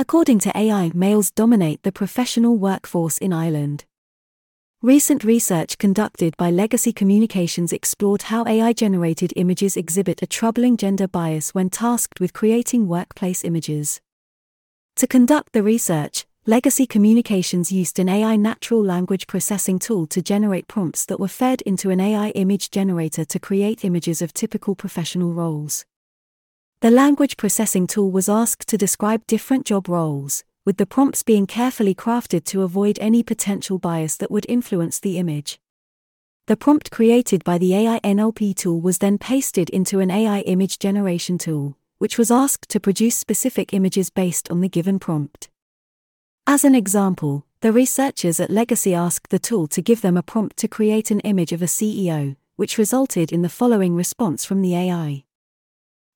According to AI, males dominate the professional workforce in Ireland. Recent research conducted by Legacy Communications explored how AI generated images exhibit a troubling gender bias when tasked with creating workplace images. To conduct the research, Legacy Communications used an AI natural language processing tool to generate prompts that were fed into an AI image generator to create images of typical professional roles. The language processing tool was asked to describe different job roles, with the prompts being carefully crafted to avoid any potential bias that would influence the image. The prompt created by the AI NLP tool was then pasted into an AI image generation tool, which was asked to produce specific images based on the given prompt. As an example, the researchers at Legacy asked the tool to give them a prompt to create an image of a CEO, which resulted in the following response from the AI.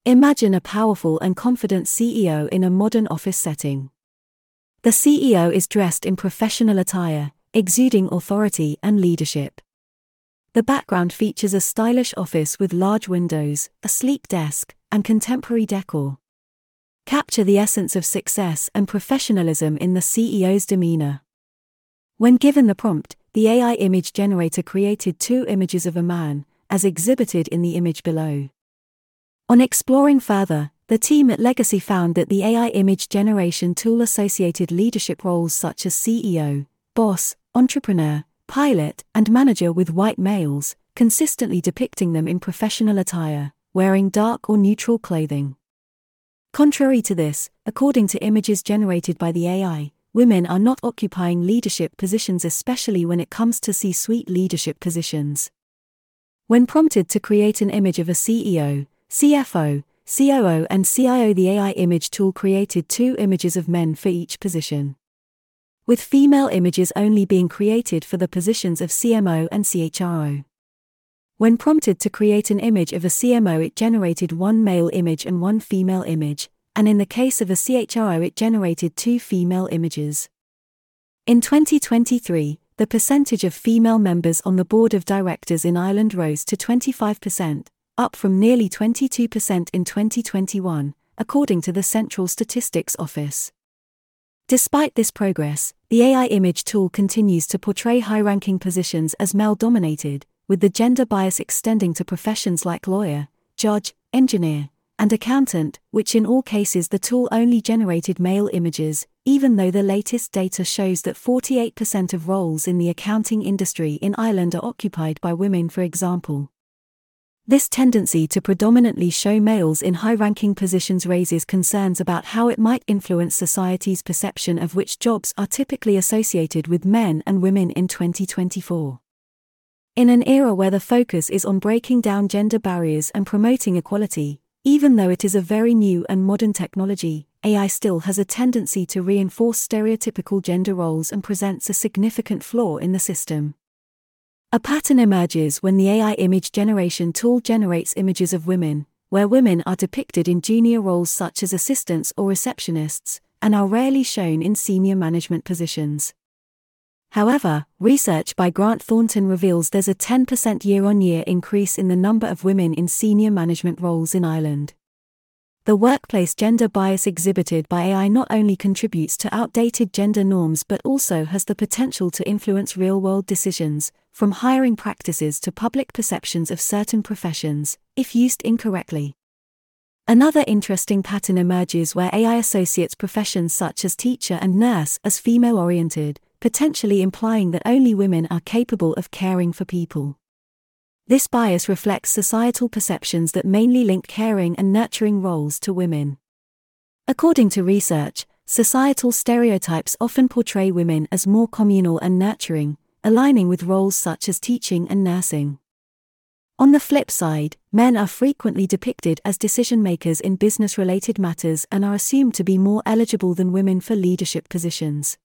Imagine a powerful and confident CEO in a modern office setting. The CEO is dressed in professional attire, exuding authority and leadership. The background features a stylish office with large windows, a sleek desk, and contemporary decor. Capture the essence of success and professionalism in the CEO's demeanor. When given the prompt, the AI image generator created two images of a man, as exhibited in the image below. On exploring further, the team at Legacy found that the AI image generation tool associated leadership roles such as CEO, boss, entrepreneur, pilot, and manager with white males, consistently depicting them in professional attire, wearing dark or neutral clothing. Contrary to this, according to images generated by the AI, women are not occupying leadership positions, especially when it comes to C suite leadership positions. When prompted to create an image of a CEO, CFO, COO and CIO the AI image tool created two images of men for each position. With female images only being created for the positions of CMO and CHRO. When prompted to create an image of a CMO, it generated one male image and one female image, and in the case of a CHRO, it generated two female images. In 2023, the percentage of female members on the board of directors in Ireland rose to 25%, up from nearly 22% in 2021, according to the Central Statistics Office. Despite this progress, the AI image tool continues to portray high ranking positions as male dominated, with the gender bias extending to professions like lawyer, judge, engineer, and accountant, which in all cases the tool only generated male images, even though the latest data shows that 48% of roles in the accounting industry in Ireland are occupied by women, for example. This tendency to predominantly show males in high ranking positions raises concerns about how it might influence society's perception of which jobs are typically associated with men and women in 2024. In an era where the focus is on breaking down gender barriers and promoting equality, even though it is a very new and modern technology, AI still has a tendency to reinforce stereotypical gender roles and presents a significant flaw in the system. A pattern emerges when the AI image generation tool generates images of women, where women are depicted in junior roles such as assistants or receptionists, and are rarely shown in senior management positions. However, research by Grant Thornton reveals there's a 10% year on year increase in the number of women in senior management roles in Ireland. The workplace gender bias exhibited by AI not only contributes to outdated gender norms but also has the potential to influence real world decisions, from hiring practices to public perceptions of certain professions, if used incorrectly. Another interesting pattern emerges where AI associates professions such as teacher and nurse as female oriented, potentially implying that only women are capable of caring for people. This bias reflects societal perceptions that mainly link caring and nurturing roles to women. According to research, societal stereotypes often portray women as more communal and nurturing, aligning with roles such as teaching and nursing. On the flip side, men are frequently depicted as decision makers in business related matters and are assumed to be more eligible than women for leadership positions.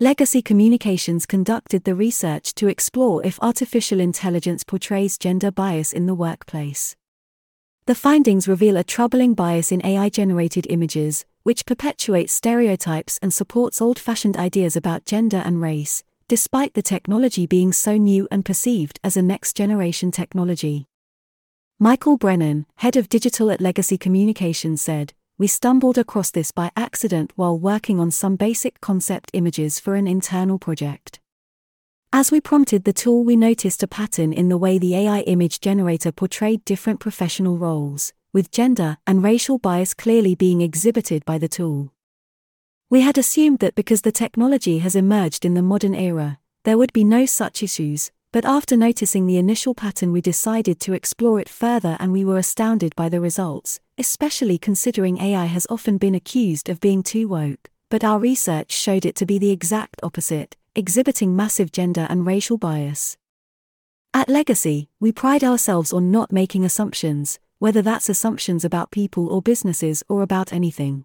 Legacy Communications conducted the research to explore if artificial intelligence portrays gender bias in the workplace. The findings reveal a troubling bias in AI generated images, which perpetuates stereotypes and supports old fashioned ideas about gender and race, despite the technology being so new and perceived as a next generation technology. Michael Brennan, head of digital at Legacy Communications, said we stumbled across this by accident while working on some basic concept images for an internal project. As we prompted the tool, we noticed a pattern in the way the AI image generator portrayed different professional roles, with gender and racial bias clearly being exhibited by the tool. We had assumed that because the technology has emerged in the modern era, there would be no such issues, but after noticing the initial pattern, we decided to explore it further and we were astounded by the results, especially considering AI has often been accused of being too woke, but our research showed it to be the exact opposite, exhibiting massive gender and racial bias. At Legacy, we pride ourselves on not making assumptions, whether that's assumptions about people or businesses or about anything.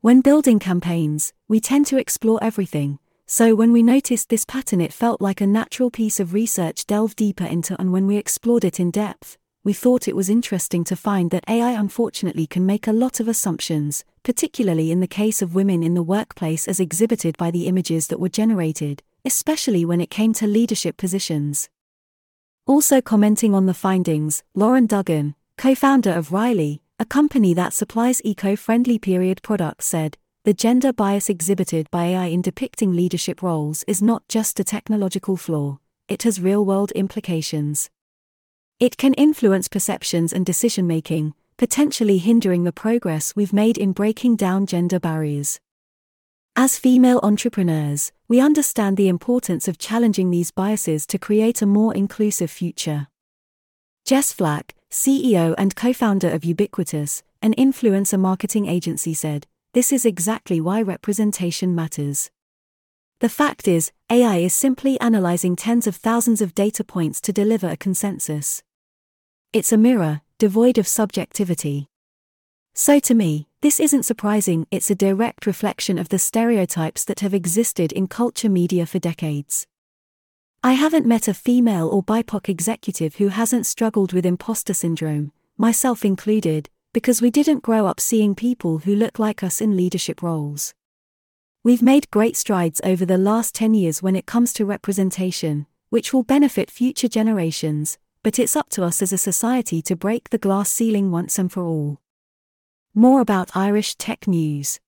When building campaigns, we tend to explore everything, so when we noticed this pattern, it felt like a natural piece of research delve deeper into, and when we explored it in depth, we thought it was interesting to find that AI unfortunately can make a lot of assumptions, particularly in the case of women in the workplace as exhibited by the images that were generated, especially when it came to leadership positions. Also commenting on the findings, Lauren Duggan, co founder of Riley, a company that supplies eco friendly period products, said, The gender bias exhibited by AI in depicting leadership roles is not just a technological flaw, it has real world implications. It can influence perceptions and decision making, potentially hindering the progress we've made in breaking down gender barriers. As female entrepreneurs, we understand the importance of challenging these biases to create a more inclusive future. Jess Flack, CEO and co founder of Ubiquitous, an influencer marketing agency, said, This is exactly why representation matters. The fact is, AI is simply analyzing tens of thousands of data points to deliver a consensus. It's a mirror, devoid of subjectivity. So to me, this isn't surprising, it's a direct reflection of the stereotypes that have existed in culture media for decades. I haven't met a female or BIPOC executive who hasn't struggled with imposter syndrome, myself included, because we didn't grow up seeing people who look like us in leadership roles. We've made great strides over the last 10 years when it comes to representation, which will benefit future generations, but it's up to us as a society to break the glass ceiling once and for all. More about Irish Tech News.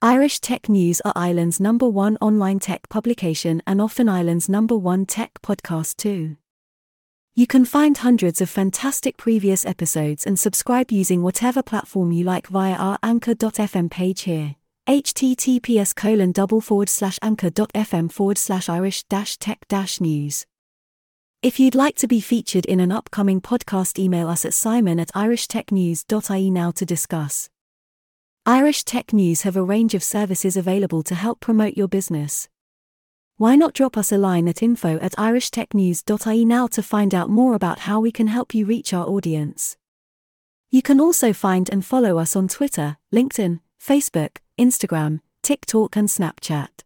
Irish Tech News are Ireland's number one online tech publication and often Ireland's number one tech podcast too. You can find hundreds of fantastic previous episodes and subscribe using whatever platform you like via our anchor.fm page here. https colon double forward slash anchor.fm forward slash irish dash tech dash news. If you'd like to be featured in an upcoming podcast, email us at simon at irishtechnews.ie now to discuss. Irish Tech News have a range of services available to help promote your business. Why not drop us a line at info at irishtechnews.ie now to find out more about how we can help you reach our audience? You can also find and follow us on Twitter, LinkedIn, Facebook, Instagram, TikTok, and Snapchat.